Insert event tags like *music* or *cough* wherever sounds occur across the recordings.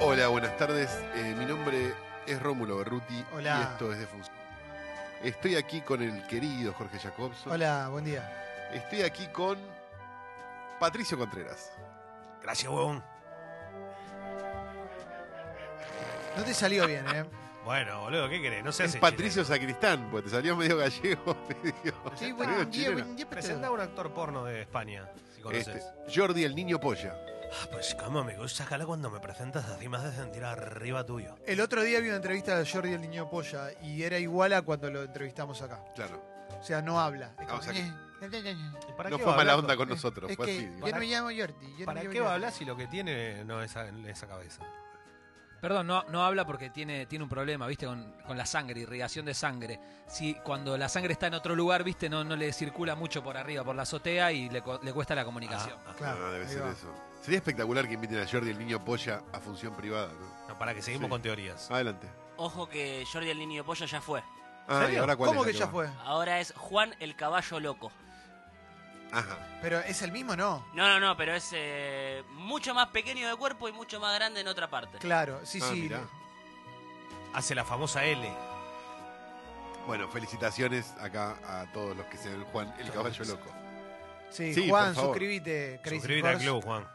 Hola, buenas tardes. Eh, mi nombre es Rómulo Berruti Hola. y esto es de Función. Estoy aquí con el querido Jorge Jacobson. Hola, buen día. Estoy aquí con Patricio Contreras. Gracias, huevón. No te salió bien, ¿eh? *laughs* Bueno, boludo, ¿qué querés? No sé Es Patricio Sacristán, porque te salió medio gallego. *laughs* Medio, Sí, medio buen día, chileno. buen día. Presenta a un actor porno de España, si conoces. Este, Jordi el niño polla. Ah, pues cómo me gusta, Cala, cuando me presentas así más de sentir arriba tuyo. El otro día vi una entrevista de Jordi el Niño Polla y era igual a cuando lo entrevistamos acá. Claro. O sea, no habla. Es Ah, o sea que- "Eh, ¿Y para No qué fue a mala hablar? onda con nosotros, es fue que así. yo ¿Para- no me llamo Jordi. yo no ¿Para me qué va a Jordi". hablar si lo que tiene no es en esa cabeza? Perdón, no, no habla porque tiene, tiene un problema, ¿viste? Con, con la sangre, irrigación de sangre. Si cuando la sangre está en otro lugar, ¿viste? No, no le circula mucho por arriba, por la azotea y le, co- le cuesta la comunicación. Ah, Claro, Ah, debe ser va. eso. Sería espectacular que inviten a Jordi el niño polla a función privada. ¿no? no, para que seguimos Sí. con teorías. Adelante. Ojo que Jordi el niño polla ya fue. Ah, ¿y ahora cuál ¿Cómo es que ya va? fue? Ahora es Juan el caballo loco. Ajá. Pero es el mismo, ¿no? No, no, no, pero es eh, mucho más pequeño de cuerpo y mucho más grande en otra parte. Claro, sí, Ah, sí. mirá. Hace la famosa L. Bueno, felicitaciones acá a todos los que se ven Juan el caballo loco. Sí, Sí, Juan, por favor. suscríbete. Crazy Suscríbete al Horse. club, Juan.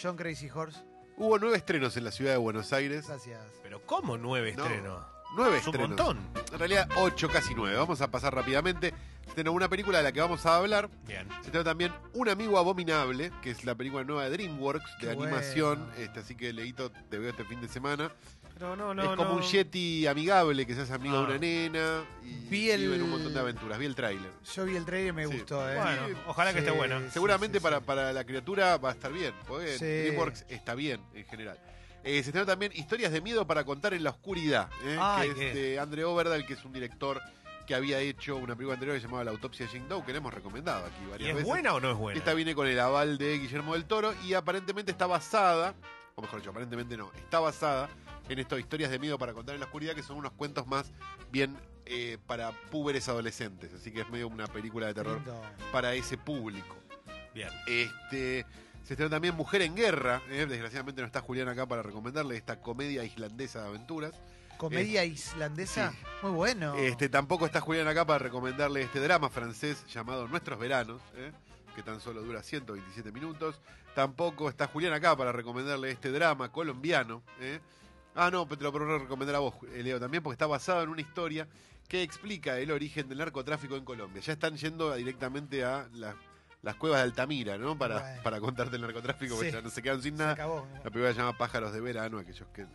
John Crazy Horse. Hubo nueve estrenos en la ciudad de Buenos Aires. Gracias. Pero ¿cómo nueve No. estrenos? Nueve Es un estrenos. montón. En realidad, ocho, casi nueve. Vamos a pasar rápidamente. Estrenó una película de la que vamos a hablar. Bien. Se estrenó también Un amigo abominable, que es la película nueva de DreamWorks, de Qué animación. bueno. Este, así que, Leito, te veo este fin de semana. Pero no, no, es como no. un Yeti amigable, que se hace amigo de Ah. una nena. Y Vi el- viven un montón de aventuras. Vi el tráiler. Yo vi el trailer y me Sí. gustó, ¿eh? Bueno, ojalá que Sí, esté buena. sí, Seguramente para, para la criatura va a estar bien, porque. DreamWorks está bien en general. Eh, se estrenó también Historias de Miedo para contar en la oscuridad, ¿eh? Ay, que es de Andre Overdal, que es un director que había hecho una película anterior que se llamaba La autopsia de Jane Doe, que le hemos recomendado aquí ¿Y varias es veces. buena o no es buena? Esta viene con el aval de Guillermo del Toro y aparentemente está basada, o mejor dicho, aparentemente no, está basada en estas historias de miedo para contar en la oscuridad, que son unos cuentos más bien eh, para púberes adolescentes. Así que es medio una película de terror Lindo. para ese público. Bien. Este, se estrenó también Mujer en Guerra. ¿eh? Desgraciadamente no está Julián acá para recomendarle esta comedia islandesa de aventuras. Comedia islandesa. sí. Muy bueno. Este, tampoco está Julián acá para recomendarle este drama francés llamado Nuestros Veranos, ¿eh? que tan solo dura 127 minutos. Tampoco está Julián acá para recomendarle este drama colombiano. ¿eh? Ah, no, te lo puedo recomendar a vos, eh, Leo, también, porque está basado en una historia que explica el origen del narcotráfico en Colombia. Ya están yendo directamente a las, las cuevas de Altamira, ¿no? Para, Bueno. para contarte el narcotráfico, porque Sí. ya no se quedan sin nada. acabó. La película se llama Pájaros de Verano, aquellos que...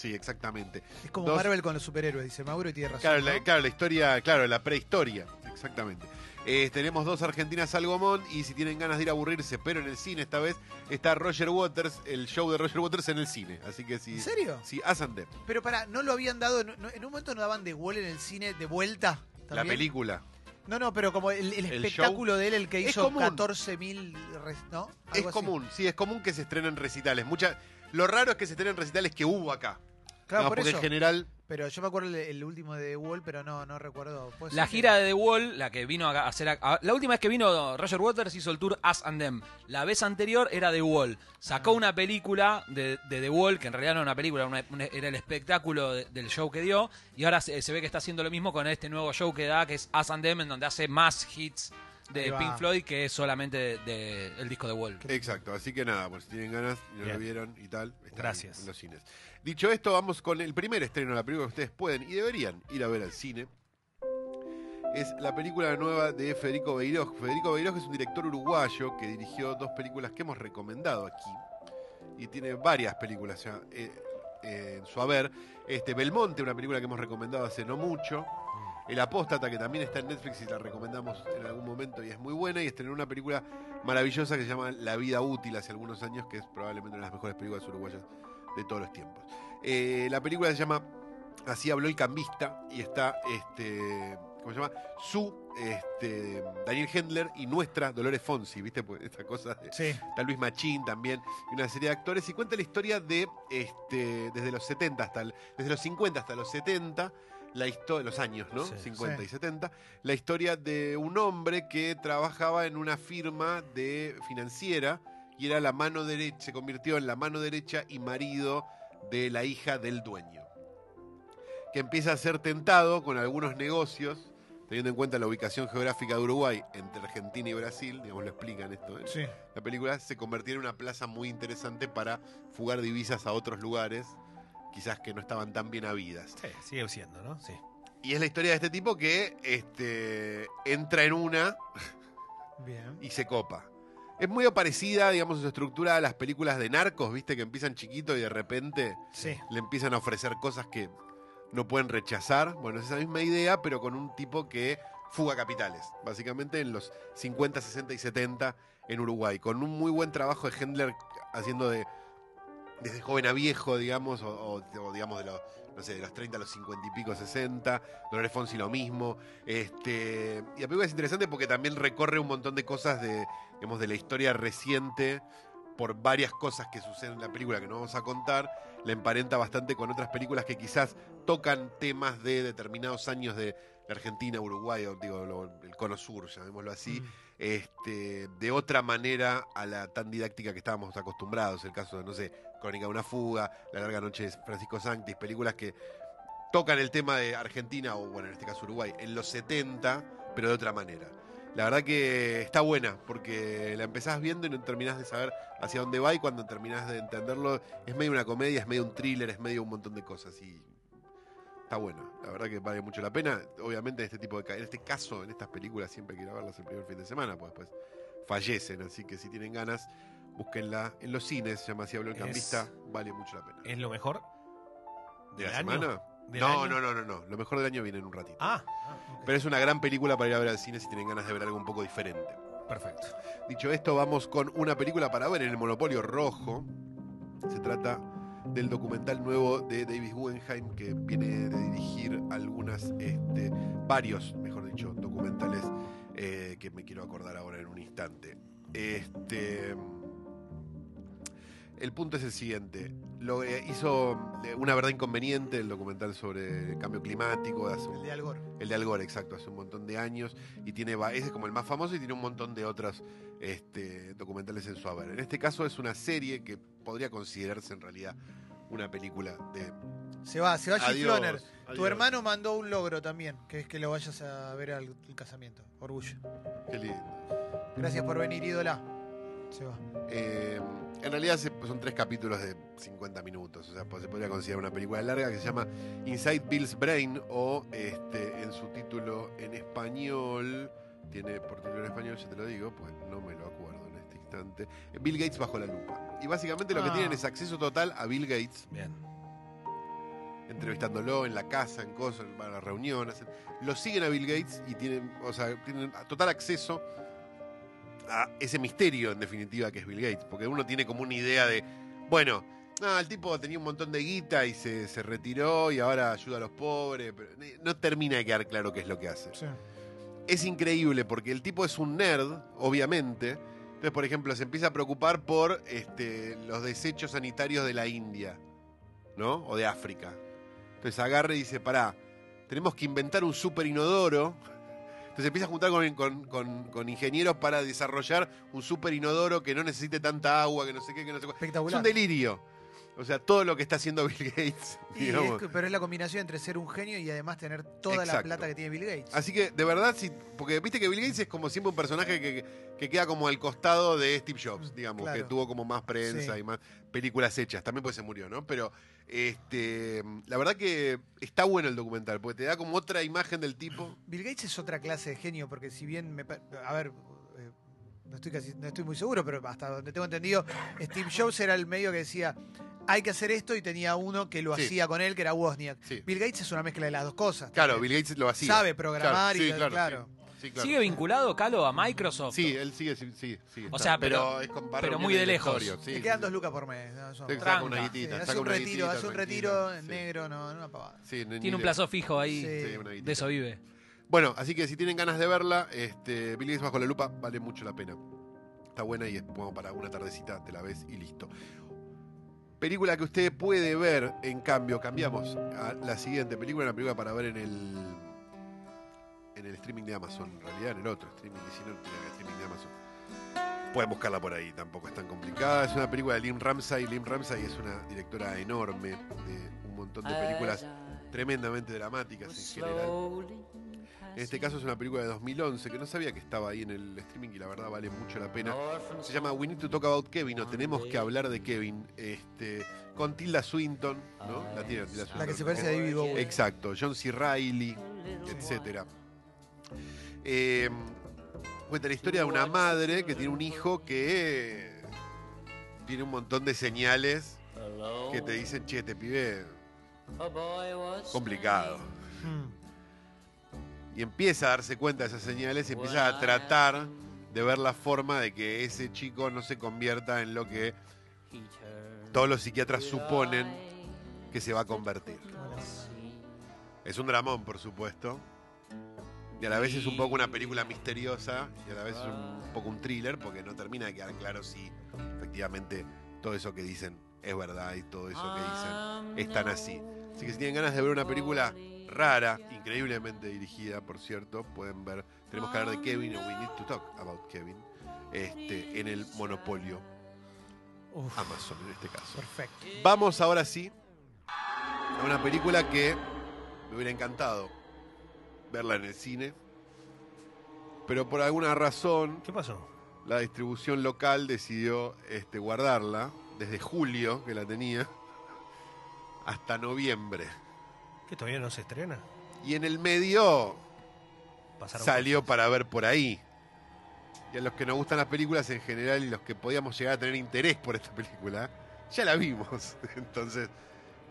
Sí, exactamente. Es como Dos- Marvel con los superhéroes, dice Mauro y tiene razón. Claro, ¿no? la, claro, la historia, claro, la prehistoria, exactamente. Eh, tenemos dos argentinas al gomón y si tienen ganas de ir a aburrirse, pero en el cine esta vez está Roger Waters, el show de Roger Waters en el cine. Así que si... ¿En serio? Si As and Them, Pero para, ¿no lo habían dado? ¿no- ¿En un momento no daban de Wall en el cine de vuelta? la ¿También? película. No, no, pero como el, el El espectáculo de él, el que hizo común. 14.000, res- ¿no? Es así. común, sí, es común que se estrenen recitales. Mucha, lo raro es que se estrenen recitales que hubo acá. Claro, No, por porque eso. en general... Pero yo me acuerdo el, el último de The Wall, pero no, no recuerdo. ¿Puede La que- gira de The Wall, la que vino a hacer. a- la última vez que vino Roger Waters hizo el tour Us and Them. La vez anterior era The Wall. Sacó Ah. una película de, de The Wall, que en realidad no era una película, una- una- era el espectáculo de- del show que dio. Y ahora se, se ve que está haciendo lo mismo con este nuevo show que da, que es Us and Them, en donde hace más hits de. Pink Floyd que es solamente de- de- el disco de Wall. Exacto, así que nada, pues si tienen ganas y no lo vieron y tal, está Gracias. en los cines. Dicho esto, vamos con el primer estreno, la película que ustedes pueden y deberían ir a ver al cine. Es la película nueva de Federico Beiroj. Federico Beiroj es un director uruguayo que dirigió dos películas que hemos recomendado aquí. Y tiene varias películas ya eh, eh, en su haber. Este, Belmonte, una película que hemos recomendado hace no mucho. El Apóstata, que también está en Netflix y la recomendamos en algún momento y es muy buena. Y estrenó una película maravillosa que se llama La vida útil hace algunos años, que es probablemente una de las mejores películas uruguayas de todos los tiempos. Eh, la película se llama Así habló el cambista y está, este, ¿cómo se llama? Su, este, Daniel Hendler y nuestra Dolores Fonsi, ¿viste? Pues esta cosa de, Sí. Está Luis Machín también, y una serie de actores, y cuenta la historia de, este, desde los 70 hasta, el- desde los 50 hasta los 70, la historia, los años, ¿no? Sí. 50 Sí. y 70, la historia de un hombre que trabajaba en una firma de financiera y era la mano derecha, se convirtió en la mano derecha y marido de la hija del dueño, que empieza a ser tentado con algunos negocios, teniendo en cuenta la ubicación geográfica de Uruguay entre Argentina y Brasil, digamos, lo explican esto en Sí. la película, se convertía en una plaza muy interesante para fugar divisas a otros lugares, quizás que no estaban tan bien habidas. Sí, sigue siendo, ¿no? Sí. Y es la historia de este tipo que este, entra en una Bien. y se copa. Es muy parecida, digamos, en su estructura a las películas de narcos, viste, que empiezan chiquito y de repente Sí. le empiezan a ofrecer cosas que no pueden rechazar. Bueno, es esa misma idea, pero con un tipo que fuga capitales, básicamente en los 50, 60 y 70 en Uruguay, con un muy buen trabajo de Hendler haciendo de desde joven a viejo, digamos, o, digamos de los, no sé, de los 30 a los 50 y pico, 60, Dolores Fonsi lo mismo. Este, y la película es interesante porque también recorre un montón de cosas de, digamos, de la historia reciente por varias cosas que suceden en la película que no vamos a contar, la emparenta bastante con otras películas que quizás tocan temas de determinados años de Argentina, Uruguay, o digo, el cono sur, llamémoslo así, Mm. Este, de otra manera a la tan didáctica que estábamos acostumbrados. El caso de, no sé, Crónica de una fuga, La larga noche de Francisco Sanctis, películas que tocan el tema de Argentina, o bueno, en este caso Uruguay, en los 70, pero de otra manera. La verdad que está buena, porque la empezás viendo y no terminás de saber hacia dónde va, y cuando terminás de entenderlo, es medio una comedia, es medio un thriller, es medio un montón de cosas, y está buena. La verdad que vale mucho la pena. Obviamente, en este tipo de en este caso, en estas películas, siempre quiero verlas el primer fin de semana, pues después fallecen, así que si tienen ganas, búsquenla en los cines, se llama así habló el cambista, vale mucho la pena. ¿Es lo mejor? ¿De la año? semana? ¿Del No, año? no, no, no, no. Lo mejor del año viene en un ratito. Ah, Pero es una gran película para ir a ver al cine si tienen ganas de ver algo un poco diferente. perfecto. Dicho esto, vamos con una película para ver en el Monopolio Rojo. Se trata del documental nuevo de David Guggenheim que viene de dirigir algunas, este, varios, mejor dicho, documentales eh, que me quiero acordar ahora en un instante. Este, el punto es el siguiente. Lo eh, hizo eh, Una verdad inconveniente, el documental sobre el cambio climático, de hace un El de Al Gore. el de Al Gore, exacto, hace un montón de años. Y tiene, es como el más famoso y tiene un montón de otros este, documentales en su haber. En este caso es una serie que podría considerarse en realidad una película de. Se va, se va Adiós, Chifloner. Tu adiós. hermano mandó un logro también, que es que lo vayas a ver al, al casamiento. Orgullo. Qué lindo. Gracias por venir, ídola. Se va. Eh, en realidad se- son tres capítulos de 50 minutos, o sea, pues se podría considerar una película larga que se llama Inside Bill's Brain o este, en su título en español, tiene por título en español, ya te lo digo, pues no me lo acuerdo Bill Gates bajo la lupa. Y básicamente lo que Ah. tienen es acceso total a Bill Gates, Bien. entrevistándolo en la casa, en cosas, van a reuniones. Lo siguen a Bill Gates y tienen, o sea, tienen total acceso a ese misterio, en definitiva, que es Bill Gates. Porque uno tiene como una idea de, bueno, no, el tipo tenía un montón de guita y se, se retiró y ahora ayuda a los pobres, pero no termina de quedar claro qué es lo que hace. Sí. Es increíble porque el tipo es un nerd, obviamente. Entonces, por ejemplo, se empieza a preocupar por este, los desechos sanitarios de la India, ¿no? O de África. Entonces agarra y dice, pará, tenemos que inventar un super inodoro. Entonces empieza a juntar con, con- con- con ingenieros para desarrollar un super inodoro que no necesite tanta agua, que no sé qué, que no sé cuál. Es un delirio. O sea, todo lo que está haciendo Bill *laughs* Gates. Y digamos. es que- pero es la combinación entre ser un genio y además tener toda la plata que tiene Bill Gates. Así que, de verdad, sí, porque viste que Bill Gates es como siempre un personaje que, que queda como al costado de Steve Jobs, digamos, Claro. que tuvo como más prensa Sí. y más películas hechas. También pues se murió, ¿no? Pero este, la verdad que está bueno el documental, porque te da como otra imagen del tipo. Bill Gates es otra clase de genio, porque si bien me a ver, no estoy casi, no estoy muy seguro, pero hasta donde tengo entendido, Steve Jobs era el medio que decía hay que hacer esto y tenía uno que lo Sí. hacía con él, que era Wozniak. Sí. Bill Gates es una mezcla de las dos cosas. Claro, Bill Gates lo hacía. Sabe programar Claro, y sí, tal, claro. claro. sí, sí, claro. ¿Sigue vinculado, Calo, a Microsoft? Sí, él sigue, sí, sí, sí, O está. sea, pero- es pero muy de lejos. sí, sí, quedan sí. dos lucas por mes. no, son- Sí, saca Tranca. una Sí, guitita, hace saca un una retiro, guitita, hace un retiro en sí. negro, no, no una pavada. Sí, ni- ni Tiene un plazo fijo ahí. Sí. Sí, una guitita. De eso vive. Bueno, así que si tienen ganas de verla, este, Bill Gates bajo la lupa vale mucho la pena. Está buena y es para una tardecita, te la ves y listo. Película que usted puede ver, en cambio, cambiamos a la siguiente película, una película para ver en el en el streaming de Amazon, en realidad en el otro streaming, si no, tiene el streaming de Amazon. Pueden buscarla por ahí, tampoco es tan complicada. Es una película de Lim Ramsay. Lim Ramsay es una directora enorme de un montón de películas tremendamente dramáticas en general. En este caso es una película de 2011 que no sabía que estaba ahí en el streaming y la verdad vale mucho la pena. Se llama We Need to Talk About Kevin o Tenemos que hablar de Kevin. Este, con Tilda Swinton, ¿no? La tiene Tilda Swinton. La que se parece a David Bowie. Exacto, John C. Reilly, etcétera. Eh, cuenta la historia de una madre que tiene un hijo que tiene un montón de señales que te dicen, che, te pibe complicado. Y empieza a darse cuenta de esas señales y empieza a tratar de ver la forma de que ese chico no se convierta en lo que todos los psiquiatras suponen que se va a convertir. Es un dramón, por supuesto. Y a la vez es un poco una película misteriosa y a la vez es un poco un thriller porque no termina de quedar claro si efectivamente todo eso que dicen es verdad y todo eso que dicen están así. Así que si tienen ganas de ver una película rara, increíblemente dirigida, por cierto, pueden ver, tenemos que hablar de Kevin o We Need to Talk About Kevin este, en el Monopolio Uf, Amazon en este caso. perfecto. Vamos ahora sí a una película que me hubiera encantado verla en el cine, pero por alguna razón ¿Qué pasó? la distribución local decidió este, guardarla desde julio, que la tenía, hasta noviembre. ¿Que todavía no se estrena? Y en el medio Pasaron salió cosas. para ver por ahí. Y a los que nos gustan las películas en general y los que podíamos llegar a tener interés por esta película, ya la vimos. *laughs* Entonces,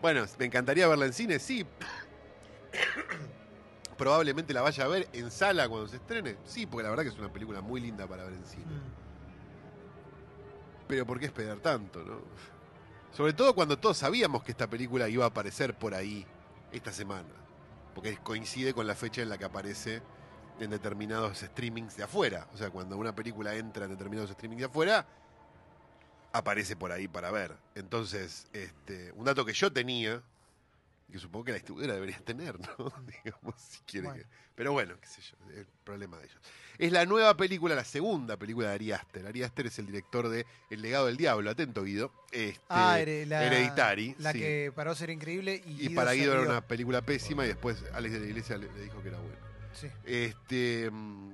bueno, me encantaría verla en cine, sí. *coughs* Probablemente la vaya a ver en sala cuando se estrene. Sí, porque la verdad que es una película muy linda para ver en cine. Mm. Pero ¿por qué esperar tanto, no? Sobre todo cuando todos sabíamos que esta película iba a aparecer por ahí esta semana. Porque coincide con la fecha en la que aparece en determinados streamings de afuera. O sea, cuando una película entra en determinados streamings de afuera, aparece por ahí para ver. Entonces, este, un dato que yo tenía, que supongo que la distribuidora debería tener, ¿no? *laughs* Digamos, si quiere Bueno. que. Pero bueno, qué sé yo, es el problema de ellos. Es la nueva película, la segunda película de Ari Aster. Ari Aster es el director de El legado del diablo, atento Guido. Este, Ah, Here- la, Hereditary. La sí. que para vos era increíble y, Y Guido para Guido era una película pésima y después Alex de la Iglesia le, le dijo que era buena. Sí. Este, mm,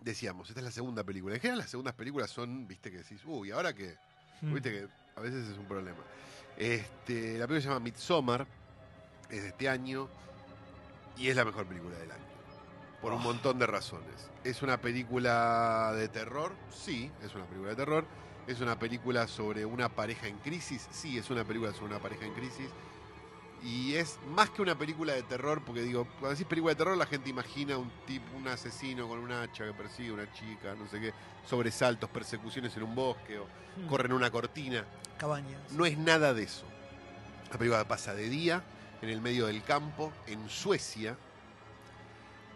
decíamos, esta es la segunda película. En general las segundas películas son, viste, que decís, uy, ¿ahora qué? Mm. Viste que a veces es un problema. Este, la película se llama Midsommar, es de este año y es la mejor película del año. Por un Oh. montón de razones. ¿Es una película de terror? Sí, es una película de terror. ¿Es una película sobre una pareja en crisis? Sí, es una película sobre una pareja en crisis. Y es más que una película de terror, porque digo, cuando decís película de terror, la gente imagina un tipo, un asesino con un hacha que persigue a una chica, no sé qué, sobresaltos, persecuciones en un bosque o Mm. corren una cortina. Cabañas. No es nada de eso. La película pasa de día, en el medio del campo, en Suecia,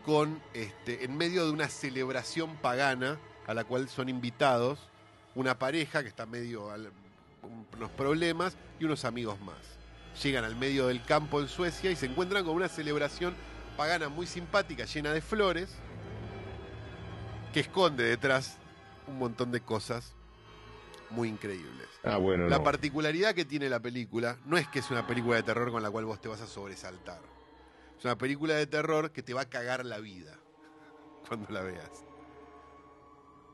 con este, en medio de una celebración pagana a la cual son invitados una pareja que está medio al- unos problemas y unos amigos más. Llegan al medio del campo en Suecia y se encuentran con una celebración pagana muy simpática, llena de flores, que esconde detrás un montón de cosas muy increíbles. Ah, bueno, La no. particularidad que tiene la película no es que es una película de terror con la cual vos te vas a sobresaltar. Es una película de terror que te va a cagar la vida *laughs* cuando la veas.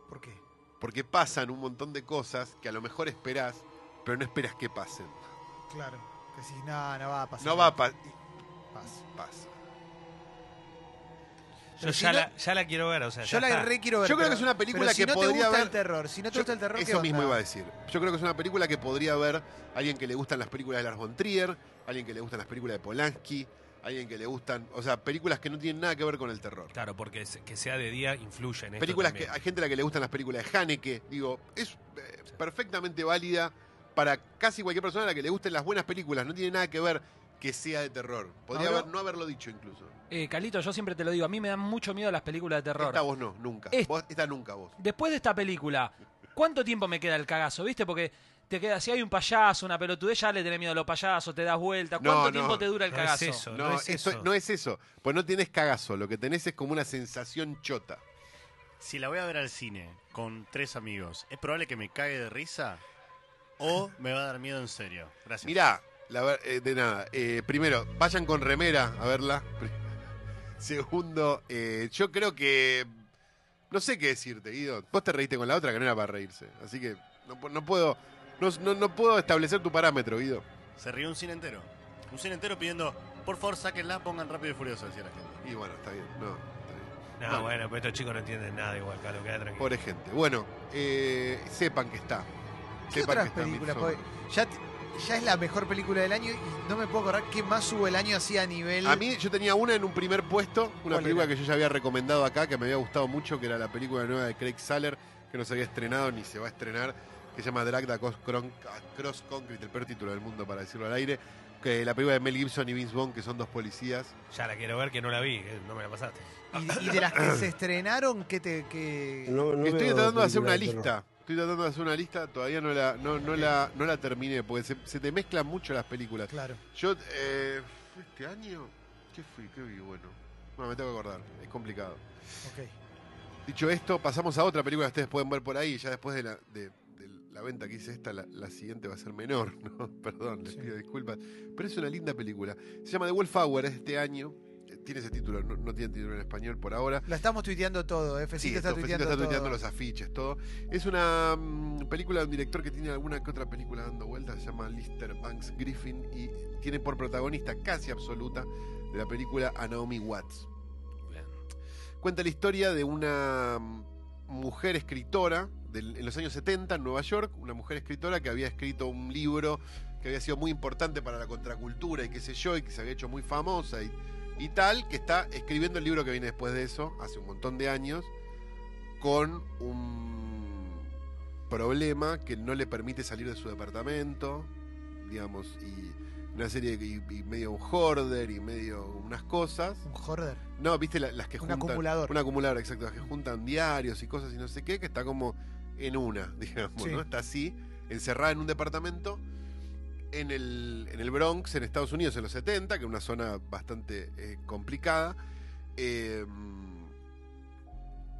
¿Por qué? Porque pasan un montón de cosas que a lo mejor esperás, pero no esperas que pasen. Claro. Que si no, no va a pasar. No va a pasar. Pasa. Pasa. Yo si ya, no- la, ya la quiero ver, o sea, Yo la está. re quiero ver. Yo creo que es una película pero si que no te gusta ver- el terror, si no te Yo- gusta el terror, ¿qué Eso mismo iba a decir. Yo creo que es una película que podría ver alguien que le gustan las películas de Lars von Trier, alguien que le gustan las películas de Polanski, alguien que le gustan, o sea, películas que no tienen nada que ver con el terror. Claro, porque que sea de día influye en esto películas que también. hay gente a la que le gustan las películas de Haneke, digo, es eh, perfectamente válida para casi cualquier persona a la que le gusten las buenas películas, no tiene nada que ver que sea de terror. Podría Ahora- haber, no haberlo dicho incluso. Eh, Calito, yo siempre te lo digo, a mí me dan mucho miedo las películas de terror. Esta vos no, nunca. Es- Vos, esta nunca vos. Después de esta película, ¿cuánto tiempo me queda el cagazo? ¿Viste? Porque te queda, si hay un payaso, una pelotudez, ya le tenés miedo a los payasos, te das vuelta. ¿Cuánto No, no. tiempo te dura el No es cagazo? eso. No, no es eso- eso. no es eso. Pues no tenés cagazo, lo que tenés es como una sensación chota. Si la voy a ver al cine con tres amigos, ¿es probable que me cague de risa? ¿O me va a dar miedo en serio? Gracias. Mirá, la eh, de nada. Eh, primero, vayan con remera a verla. *laughs* Segundo, eh, yo creo que. No sé qué decirte, Guido. Vos te reíste con la otra que no era para reírse. Así que no, pu- no puedo. No, no- no puedo establecer tu parámetro, Guido. Se rió un cine entero. Un cine entero pidiendo, por favor, sáquenla, pongan rápido y furioso, decía la gente. Y bueno, está bien. No, está bien. No, Bueno. bueno, pues estos chicos no entienden nada igual, Calo, queda tranquilo. Pobre gente. Bueno, eh, sepan que está. ¿Qué Sepan otras que está películas? Ya, t- ya es la mejor película del año y no me puedo acordar qué más hubo el año así a nivel. A mí yo tenía una en un primer puesto, una ¿Cuál película era? que yo ya había recomendado acá, que me había gustado mucho, que era la película nueva de Craig Saller, que no se había estrenado ni se va a estrenar, que se llama Drag Across, Cron- Across Concrete, el peor título del mundo para decirlo al aire, que la película de Mel Gibson y Vince Vaughn, que son dos policías. Ya la quiero ver que no la vi, que no me la pasaste. Y, y de las que se estrenaron, ¿qué te.? Qué... No, no Estoy tratando de hacer una terror. Estoy tratando de hacer una lista, todavía no la, no, no la, no la terminé, porque se, se te mezclan mucho las películas. Claro. Yo, eh, ¿fue este año? ¿Qué fui? ¿Qué vi? Bueno, no, me tengo que acordar, es complicado. Ok. Dicho esto, pasamos a otra película que ustedes pueden ver por ahí. Ya después de la, de, de la venta que hice esta, la, la siguiente va a ser menor, *laughs* ¿no? Perdón, les Sí. pido disculpas. Pero es una linda película. Se llama The Wolf Hour, es este año. Eh, Tiene ese título, no, no tiene título en español por ahora. La estamos tuiteando todo, F5 Sí, está Fecito tuiteando está todo. tuiteando los afiches, todo. Es una mm, película de un director que tiene alguna que otra película dando vueltas, se llama Lister Banks Griffin y tiene por protagonista casi absoluta de la película a Naomi Watts. Bien. Cuenta la historia de una mm, mujer escritora del- en los años 70 en Nueva York, una mujer escritora que había escrito un libro que había sido muy importante para la contracultura y qué sé yo, y que se había hecho muy famosa y, y tal, que está escribiendo el libro que viene después de eso, hace un montón de años, con un problema que no le permite salir de su departamento, digamos, y una serie y, y medio un hoarder y medio unas cosas. Un hoarder. No, viste la- las que Un juntan. acumulador. Un acumulador, exacto. Las que juntan diarios y cosas y no sé qué, que está como en una, *laughs* digamos, Sí. ¿no? Está así, encerrada en un departamento en el, en el Bronx, en Estados Unidos, en los 70, que es una zona bastante eh, complicada. eh,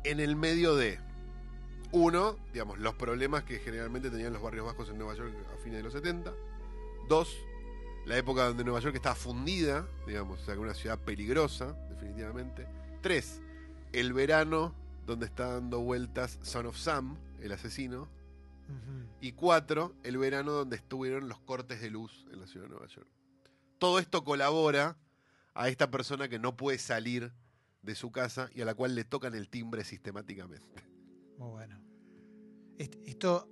en el medio de. Uno, digamos, los problemas que generalmente tenían los barrios bajos en Nueva York a fines de los 70. Dos, la época donde Nueva York estaba fundida, digamos, o sea, una ciudad peligrosa, definitivamente. Tres, el verano donde está dando vueltas Son of Sam, el asesino. Y cuatro, el verano donde estuvieron los cortes de luz en la ciudad de Nueva York. Todo esto colabora a esta persona que no puede salir de su casa y a la cual le tocan el timbre sistemáticamente. Muy bueno. Est- Esto,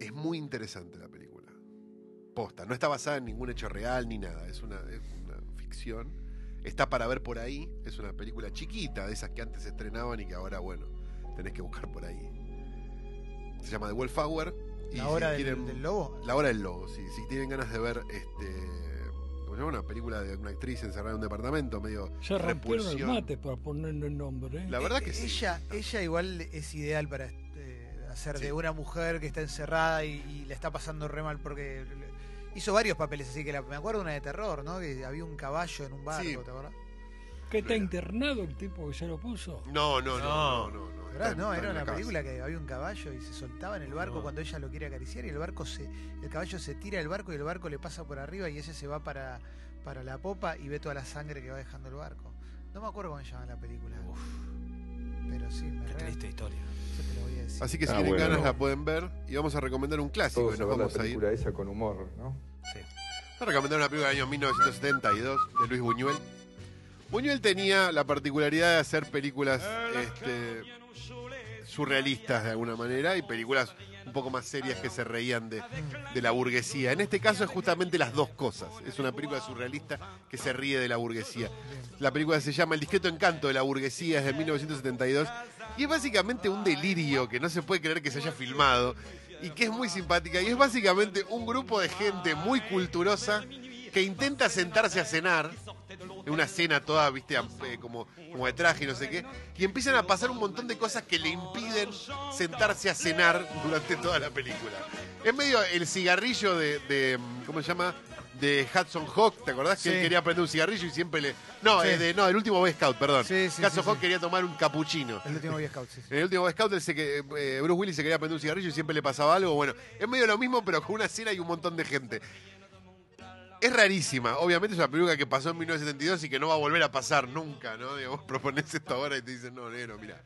Es muy interesante la película. Posta, no está basada en ningún hecho real ni nada, es una, es una ficción. Está para ver por ahí, es una película chiquita, de esas que antes se estrenaban y que ahora, bueno, tenés que buscar por ahí. Se llama The Wolf Hour. y la si hora del, quieren- del lobo. La hora del lobo, sí. Si tienen ganas de ver este. ¿Cómo se llama? Una película de una actriz encerrada en un departamento, medio Ya rompieron el repulsión. mate para ponerle el nombre. ¿eh? La verdad que Eh, sí. Ella, ella igual es ideal para este, hacer Sí. de una mujer que está encerrada y, y le está pasando re mal porque hizo varios papeles así que la- me acuerdo una de terror, ¿no? Que había un caballo en un barco, Sí. ¿te acuerdas? ¿Qué está internado el tipo que se lo puso? No, no, no, no, No. no. no, ¿Verdad? Está No, está era una película que había un caballo y se soltaba en el barco No. cuando ella lo quiere acariciar y el barco se, el caballo se tira del barco y el barco le pasa por arriba y ese se va para, para la popa y ve toda la sangre que va dejando el barco. No me acuerdo cómo se llama la película. Pero sí, me Qué re- triste historia. yo te lo voy a decir. Así que si Ah, tienen bueno. ganas la pueden ver. Y vamos a recomendar un clásico Todos nos ver la vamos a ir. película esa con humor, ¿no? Sí. Vamos a recomendar una película del año 1972 de Luis Buñuel. Buñuel tenía la particularidad de hacer películas este, surrealistas de alguna manera y películas un poco más serias que se reían de, de la burguesía. En este caso es justamente las dos cosas. Es una película surrealista que se ríe de la burguesía. La película se llama El discreto encanto de la burguesía, es de 1972 y es básicamente un delirio que no se puede creer que se haya filmado y que es muy simpática y es básicamente un grupo de gente muy culturosa que intenta sentarse a cenar en una cena toda, viste, eh, como, como de traje y no sé qué, y empiezan a pasar un montón de cosas que le impiden sentarse a cenar durante toda la película. Es medio el cigarrillo de, de, ¿cómo se llama? de Hudson Hawk, ¿te acordás que él quería prender un cigarrillo y siempre le... No, Sí. eh, de- no, el último Boy Scout, perdón. Sí, Hudson Hawk quería tomar un capuchino. El último Boy Scout, sí. En el último Boy Scout, él se que, eh, Bruce Willis se quería prender un cigarrillo y siempre le pasaba algo. Bueno, es medio lo mismo, pero con una cena y un montón de gente. Es rarísima. Obviamente es una película que pasó en 1972 y que no va a volver a pasar nunca, ¿no? Digamos, *laughs* propones esto ahora y te dicen, no, negro, mira.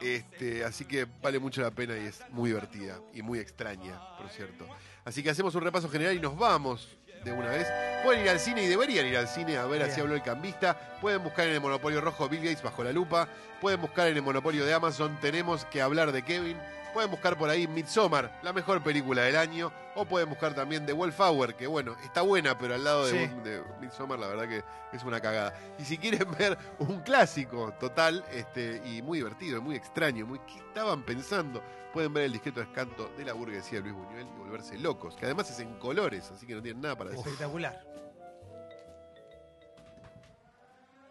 Este, así que vale mucho la pena y es muy divertida y muy extraña, por cierto. Así que hacemos un repaso general y nos vamos de una vez. Pueden ir al cine y deberían ir al cine a ver así habló el cambista. Pueden buscar en el Monopolio Rojo Bill Gates bajo la lupa. Pueden buscar en el Monopolio de Amazon Tenemos que hablar de Kevin. Pueden buscar por ahí Midsommar, la mejor película del año. O pueden buscar también The Wolfhour, que bueno, está buena, pero al lado de, Sí. de Midsommar la verdad que es una cagada. Y si quieren ver un clásico total este, y muy divertido, muy extraño, muy ¿qué estaban pensando? Pueden ver el discreto escanto de la burguesía de Luis Buñuel y volverse locos, que además es en colores, así que no tienen nada para decir. Espectacular.